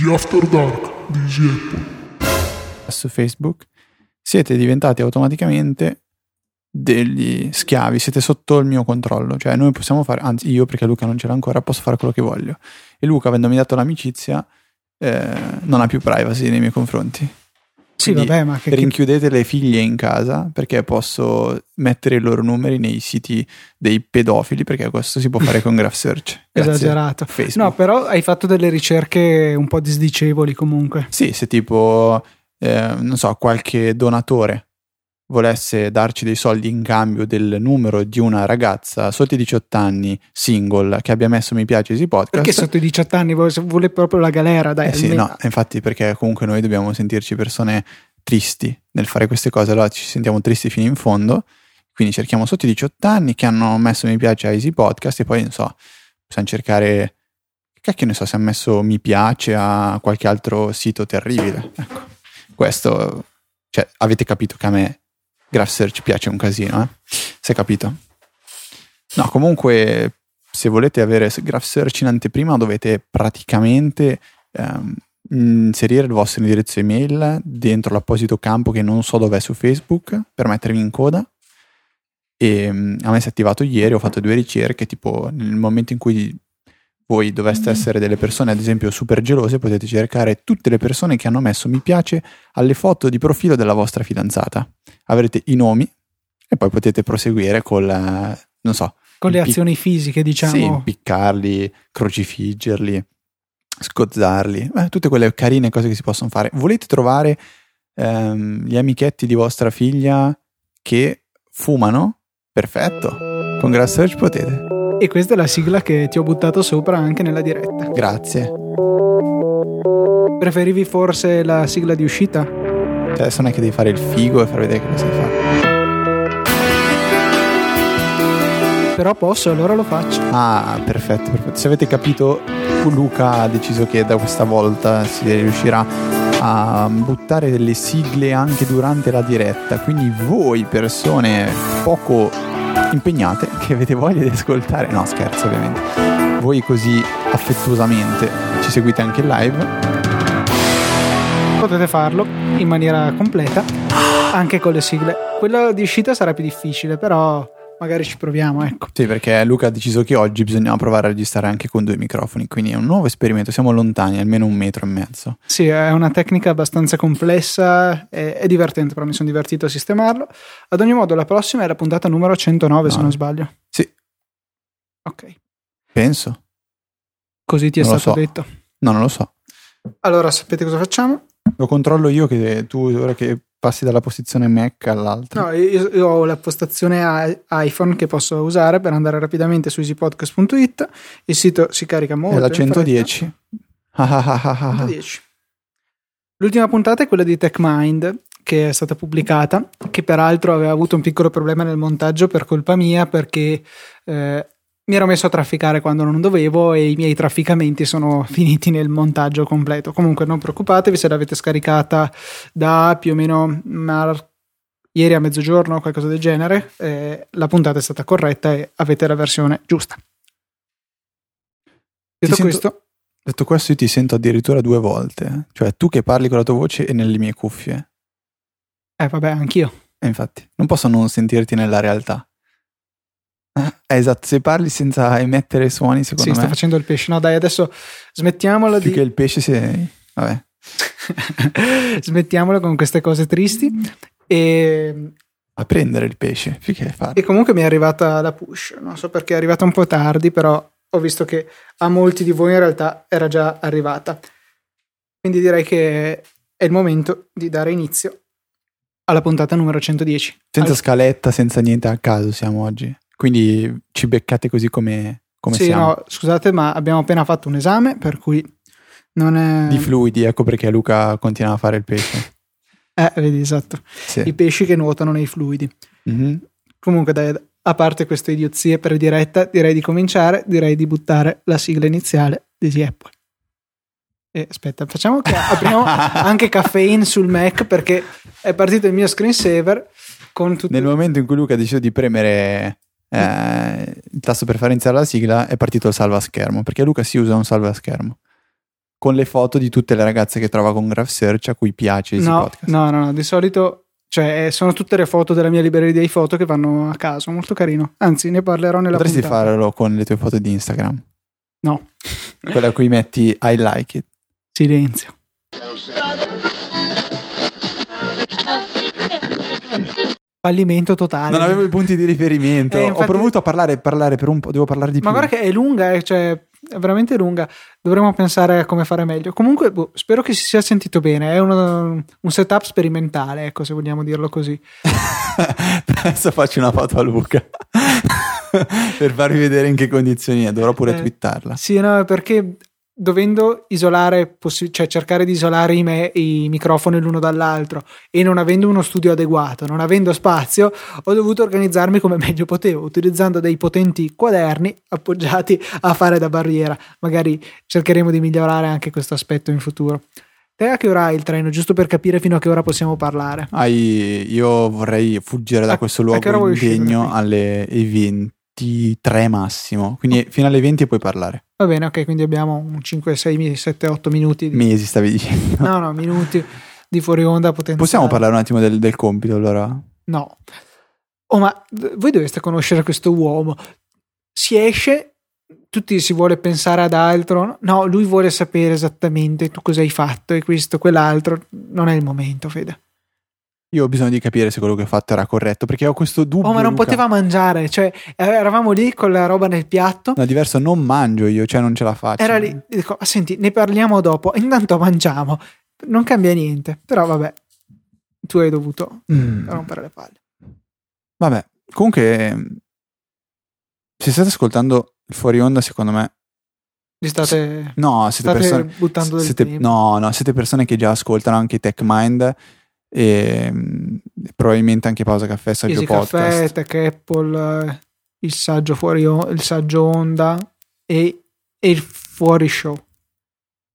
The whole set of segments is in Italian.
Gli After Dark di Easy su Facebook, siete diventati automaticamente degli schiavi, siete sotto il mio controllo, cioè noi possiamo fare, anzi io perché Luca non ce l'ha ancora, posso fare quello che voglio. E Luca, avendomi dato l'amicizia, eh, non ha più privacy nei miei confronti. Sì, Quindi vabbè, ma che, che Rinchiudete le figlie in casa perché posso mettere i loro numeri nei siti dei pedofili perché questo si può fare con Graph Search. Esagerato. No, però hai fatto delle ricerche un po' disdicevoli comunque. Sì, se tipo, eh, non so, qualche donatore volesse darci dei soldi in cambio del numero di una ragazza sotto i 18 anni, single, che abbia messo mi piace Easy Podcast. Perché sotto i 18 anni vuole, proprio la galera, dai. Eh sì, almeno- no, infatti perché comunque noi dobbiamo sentirci persone tristi nel fare queste cose, allora ci sentiamo tristi fino in fondo, quindi cerchiamo sotto i 18 anni che hanno messo mi piace a Easy Podcast e poi, non so, possiamo cercare, che cacchio ne so, se hanno messo mi piace a qualche altro sito terribile. Ecco, questo, cioè, avete capito che a me Graph Search piace un casino, eh? Si capito? No, comunque, se volete avere Graph Search in anteprima dovete praticamente ehm, inserire il vostro indirizzo email dentro l'apposito campo che non so dov'è su Facebook per mettervi in coda. E mm, a me si è attivato ieri, ho fatto due ricerche, tipo nel momento in cui voi doveste essere delle persone, ad esempio, super gelose, potete cercare tutte le persone che hanno messo mi piace alle foto di profilo della vostra fidanzata. Avrete i nomi e poi potete proseguire con, eh, non so, con le pic- azioni fisiche, sì, diciamo. impiccarli, crocifiggerli, scozzarli, eh, tutte quelle carine cose che si possono fare. Volete trovare ehm, gli amichetti di vostra figlia che fumano? Perfetto, con Grass Search potete. E questa è la sigla che ti ho buttato sopra anche nella diretta. Grazie. Preferivi forse la sigla di uscita? Cioè, adesso non è che devi fare il figo e far vedere che lo sai fare. Però posso, allora lo faccio. Ah, perfetto, perfetto. Se avete capito, Luca ha deciso che da questa volta si riuscirà a buttare delle sigle anche durante la diretta. Quindi voi, persone poco impegnate, che avete voglia di ascoltare, no scherzo ovviamente, voi così affettuosamente ci seguite anche in live, Potete farlo in maniera completa, anche con le sigle. Quella di uscita sarà più difficile, però magari ci proviamo, ecco. sì perché Luca ha deciso che oggi bisognava provare a registrare anche con due microfoni, quindi è un nuovo esperimento, siamo lontani, almeno un metro e mezzo. Sì, è una tecnica abbastanza complessa, è, è divertente, però mi sono divertito a sistemarlo. Ad ogni modo, la prossima è la puntata numero 109, se No. non sbaglio. Sì, Ok, penso. così ti è Non stato so. detto. No, non lo so. Allora, sapete cosa facciamo? Lo controllo io che tu ora che passi dalla posizione Mac all'altra. No, io, io ho la postazione iPhone che posso usare per andare rapidamente su easypodcast.it. Il sito si carica molto. è la in fretta. 110. Ah, ah, ah, ah, ah. 110. L'ultima puntata è quella di TechMind che è stata pubblicata, che peraltro aveva avuto un piccolo problema nel montaggio per colpa mia perché eh, mi ero messo a trafficare quando non dovevo e i miei trafficamenti sono finiti nel montaggio completo. Comunque non preoccupatevi se l'avete scaricata da più o meno mar- ieri a mezzogiorno o qualcosa del genere, eh, la puntata è stata corretta e avete la versione giusta. Detto sento- questo, Detto questo, io ti sento addirittura due volte. eh. Cioè, tu che parli con la tua voce e nelle mie cuffie. eh vabbè, anch'io. E infatti, non posso non sentirti nella realtà. Eh, esatto, se parli senza emettere suoni, Sì, secondo sta me. facendo il pesce. No, dai, adesso smettiamola Più di. che il pesce si... Vabbè. smettiamola con queste cose tristi. E, A prendere il pesce, più che farlo. e comunque mi è arrivata la push. Non so perché è arrivata un po' tardi, però ho visto che a molti di voi in realtà era già arrivata. Quindi direi che è il momento di dare inizio alla puntata numero 110. Senza Al- scaletta, senza niente a caso siamo oggi. Quindi ci beccate così come, come sì, siamo. no, scusate, ma abbiamo appena fatto un esame, per cui non è. Di fluidi, ecco perché Luca continua a fare il pesce. Eh, vedi, esatto. Sì. I pesci che nuotano nei fluidi. Mhm. Comunque, dai, a parte queste idiozie per diretta, direi di cominciare, direi di buttare la sigla iniziale di The Apple. E aspetta, facciamo che apriamo anche caffeine sul Mac perché è partito il mio screensaver con tutto Nel momento in cui Luca ha deciso di premere eh, il tasto per far iniziare la sigla, è partito il salvaschermo. Perché Luca si usa un salvaschermo. con le foto di tutte le ragazze che trova con Graph Search a cui piace No, Podcast. no, no, no, di solito cioè, eh, sono tutte le foto della mia libreria di foto che vanno a caso, molto carino. Anzi, ne parlerò nella Potresti puntata. farlo con le tue foto di Instagram. No, Quella a cui metti I like it. silenzio. Fallimento totale. Non avevo i punti di riferimento. Eh, Ho infatti- provato a parlare, parlare per un po'. Devo parlare di Ma più. guarda che è lunga, eh, cioè è veramente lunga. Dovremmo pensare a come fare meglio. Comunque, boh, spero che si sia sentito bene. È uno- un setup sperimentale, ecco, se vogliamo dirlo così. Adesso faccio una foto a Luca per farvi vedere in che condizioni è. Dovrò pure Eh. twittarla. Sì, no, perché dovendo isolare, possi- cioè cercare di isolare i, me- i microfoni l'uno dall'altro e non avendo uno studio adeguato, non avendo spazio, ho dovuto organizzarmi come meglio potevo, utilizzando dei potenti quaderni appoggiati a fare da barriera. Magari cercheremo di migliorare anche questo aspetto in futuro. Te a che ora hai il treno, giusto per capire fino a che ora possiamo parlare? Hai- io vorrei fuggire da A- questo luogo indegno alle ai 23 massimo. Quindi fino alle 20 puoi parlare. Va bene, ok, quindi abbiamo un 5, 6, 7, 8 minuti. Di... Mesi stavi dicendo. No, no, minuti di fuori onda potenziale. Possiamo parlare un attimo del, del compito allora? No. Oh, ma voi dovreste conoscere questo uomo. Si esce, tutti si vuole pensare ad altro. No, lui vuole sapere esattamente tu cosa hai fatto e questo, quell'altro. Non è il momento, Fede. Io ho bisogno di capire se quello che ho fatto era corretto perché ho questo dubbio. Oh, ma non Luca. poteva mangiare. Cioè, eh, eravamo lì con la roba nel piatto. No, diverso, non mangio io, cioè non ce la faccio. Era lì. Dico, "Ah, senti, ne parliamo dopo. Intanto mangiamo. Non cambia niente. Però vabbè, tu hai dovuto Mm. rompere le palle. Vabbè, comunque, se state ascoltando il fuori onda, secondo me, Vi state, no, siete state persone, buttando del siete, tempo. no, no, siete persone che già ascoltano anche TechMind e mm, probabilmente anche Pausa Caffè, Saggio Easy Podcast. Caffè, Tech Apple, eh, il saggio fuori il saggio onda e, e il fuori show.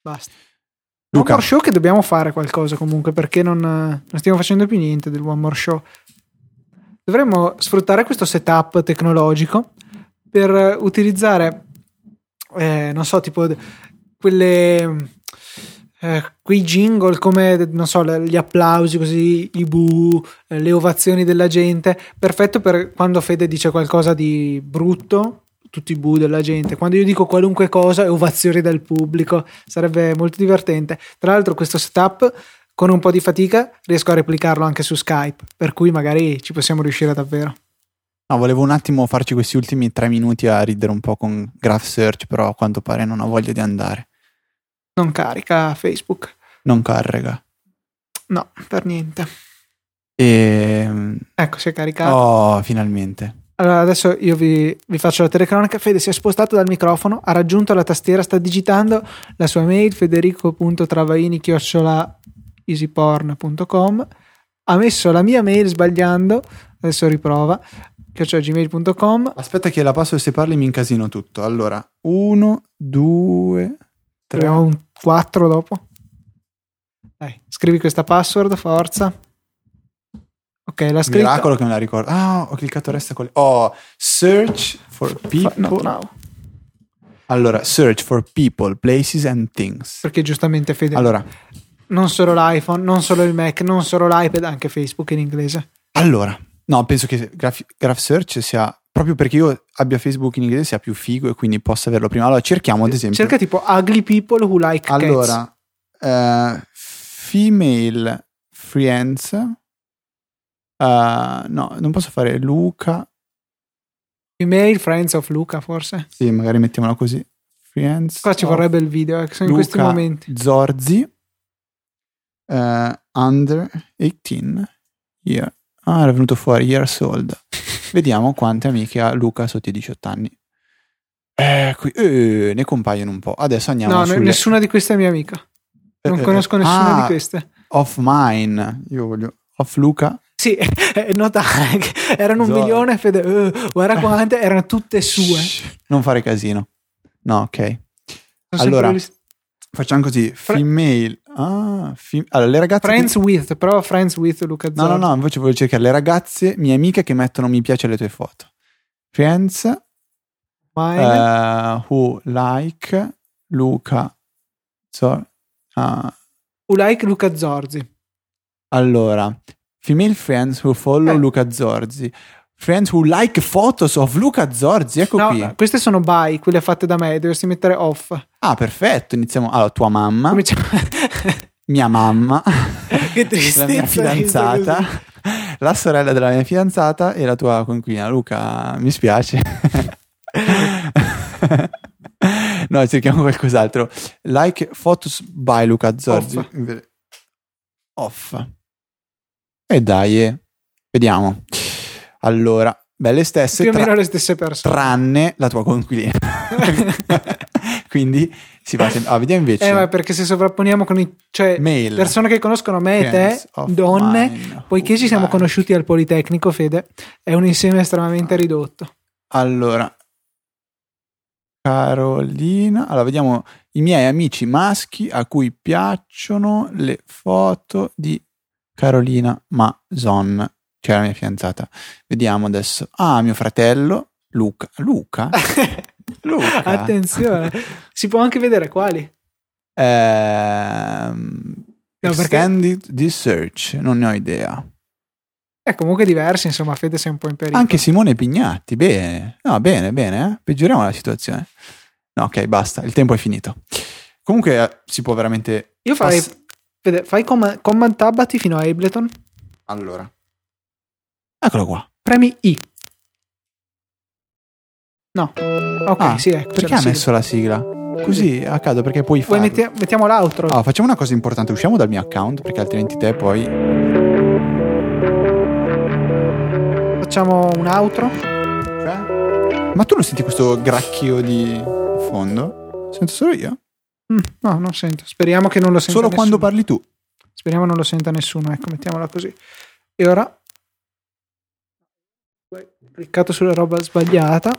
Basta. One Luca, more show che dobbiamo fare qualcosa comunque perché non, non stiamo facendo più niente del One More Show. Dovremmo sfruttare questo setup tecnologico per utilizzare, eh, non so, tipo quelle, eh, quei jingle come, non so, gli applausi così, i bu, eh, le ovazioni della gente. Perfetto per quando Fede dice qualcosa di brutto, tutti i bu della gente. Quando io dico qualunque cosa, ovazioni dal pubblico. Sarebbe molto divertente. Tra l'altro, questo setup con un po' di fatica riesco a replicarlo anche su Skype, per cui magari ci possiamo riuscire davvero. no, volevo un attimo farci questi ultimi tre minuti a ridere un po' con Graph Search, però a quanto pare non ho voglia di andare. Non carica Facebook. Non carrega. No, per niente. E... mm, Ecco, si è caricato. Oh, finalmente. Allora, adesso io vi, vi faccio la telecronaca. Fede si è spostato dal microfono, ha raggiunto la tastiera, sta digitando la sua mail federico.travaini-easyporn.com ha messo la mia mail sbagliando, adesso riprova, gmail.com Aspetta che la passo e se parli mi incasino tutto. Allora, uno, due. Troviamo un 4 dopo. Dai, scrivi questa password, forza. Ok, la scritta. Miracolo che me la ricordo. Ah, ho cliccato resta con. Oh, search for people. no, no, Allora, search for people, places and things. perché giustamente Fede Allora, non solo l'iPhone, non solo il Mac, non solo l'iPad, anche Facebook in inglese. allora, no, penso che Graph, Graph Search sia proprio perché io abbia Facebook in inglese sia più figo e quindi possa averlo prima. Allora, cerchiamo ad esempio. Cerca tipo ugly people who like cats. allora, eh, female friends. eh, no, non posso fare Luca. Female friends of Luca, forse. Sì, magari mettiamola così. Friends. Qua ci vorrebbe il video, eh, che sono in questi Luca momenti. Zorzi. eh, under 18 year. Ah, era venuto fuori years old. Vediamo quante amiche ha Luca sotto i 18 anni. Eh, qui, eh, ne compaiono un po'. Adesso andiamo No, sulle- nessuna di queste è mia amica. Non eh, conosco eh, nessuna ah, di queste. Off mine. Io voglio off Luca. Sì, eh, notare che erano un milione, Fede, eh, guarda quante, erano tutte sue. Non fare casino. No, ok. Sono Allora, Facciamo così. Fre- Female. Ah, fem- allora, le ragazze. Friends with, però Friends with Luca No, no, Zorzi. no, invece voglio cercare le ragazze, mie amiche che mettono mi piace alle tue foto. Friends Mine. eh, who like Luca So, ah, Who like Luca Zorzi. allora, female friends who follow Eh. Luca Zorzi. Friends who like photos of Luca Zorzi, ecco No, qui. queste sono by, quelle fatte da me, dovresti mettere off. Ah, perfetto, iniziamo. Allora, tua mamma, Cominciamo- mia mamma, che la tristezza. mia inizia fidanzata, la sorella della mia fidanzata e la tua coinquilina. Luca, mi spiace. no, cerchiamo qualcos'altro. Like photos by Luca Zorzi. Off. Off. E dai, eh. vediamo. Allora, belle stesse, Più o tra- meno le stesse persone. tranne la tua coinquilina. Quindi si va sempre... Ah, vediamo invece. Eh, ma perché se sovrapponiamo con i... Cioè, Mail. persone che conoscono me e te, donne, mine poiché ci siamo who conosciuti al Politecnico, Fede, è un insieme estremamente ridotto. Allora, Carolina. Allora, vediamo i miei amici maschi a cui piacciono le foto di Carolina Mason, è la mia fidanzata. Vediamo adesso. Ah, mio fratello Luca. Luca? Luca. Attenzione, si può anche vedere quali. Ehm, No, perché- extended the search, non ne ho idea. È comunque diversi, insomma, Fede sei un po' in pericolo. Anche Simone Pignatti, bene. No, bene, bene, eh? peggioriamo la situazione. No, ok, basta, il tempo è finito. Comunque eh, si può veramente... Io farei... pass- Fede, fai com- command tabati fino a Ableton, Allora. Eccolo qua. premi I. No. Ok, Ah, sì, ecco. Perché ha messo la sigla? Così a caso, perché puoi Poi farlo. metti- mettiamo l'outro. Ah, facciamo una cosa importante, usciamo dal mio account perché altrimenti te poi... Facciamo un outro. Cioè? Ma tu non senti questo gracchio di fondo? Sento solo io? Mm, no, non sento. Speriamo che non lo senta Solo quando nessuno. parli tu. Speriamo non lo senta nessuno. Ecco, mettiamola così. E ora... Cliccato sulla roba sbagliata.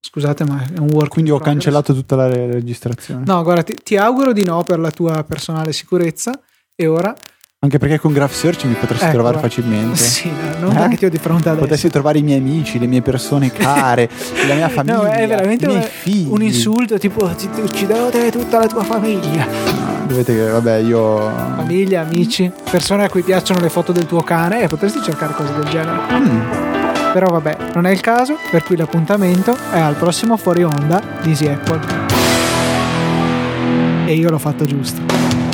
Scusate, ma è un work. Quindi in ho progress. cancellato tutta la re- registrazione. No, guarda, ti, ti auguro di no per la tua personale sicurezza. E ora... Anche perché con Graph Search mi potresti Ecco, trovare guarda. facilmente. Sì, no, non Eh? che ti ho di fronte adesso. Potessi trovare i miei amici, le mie persone care, la mia famiglia, No, è veramente i miei un- figli. un insulto tipo ti, ti ucciderò tutta la tua famiglia. No, dovete che, vabbè, io... Famiglia, amici, persone a cui piacciono le foto del tuo cane e potresti cercare cose del genere. Mm, Però vabbè, non è il caso, per cui l'appuntamento è al prossimo fuori onda di Easy Apple. E io l'ho fatto giusto.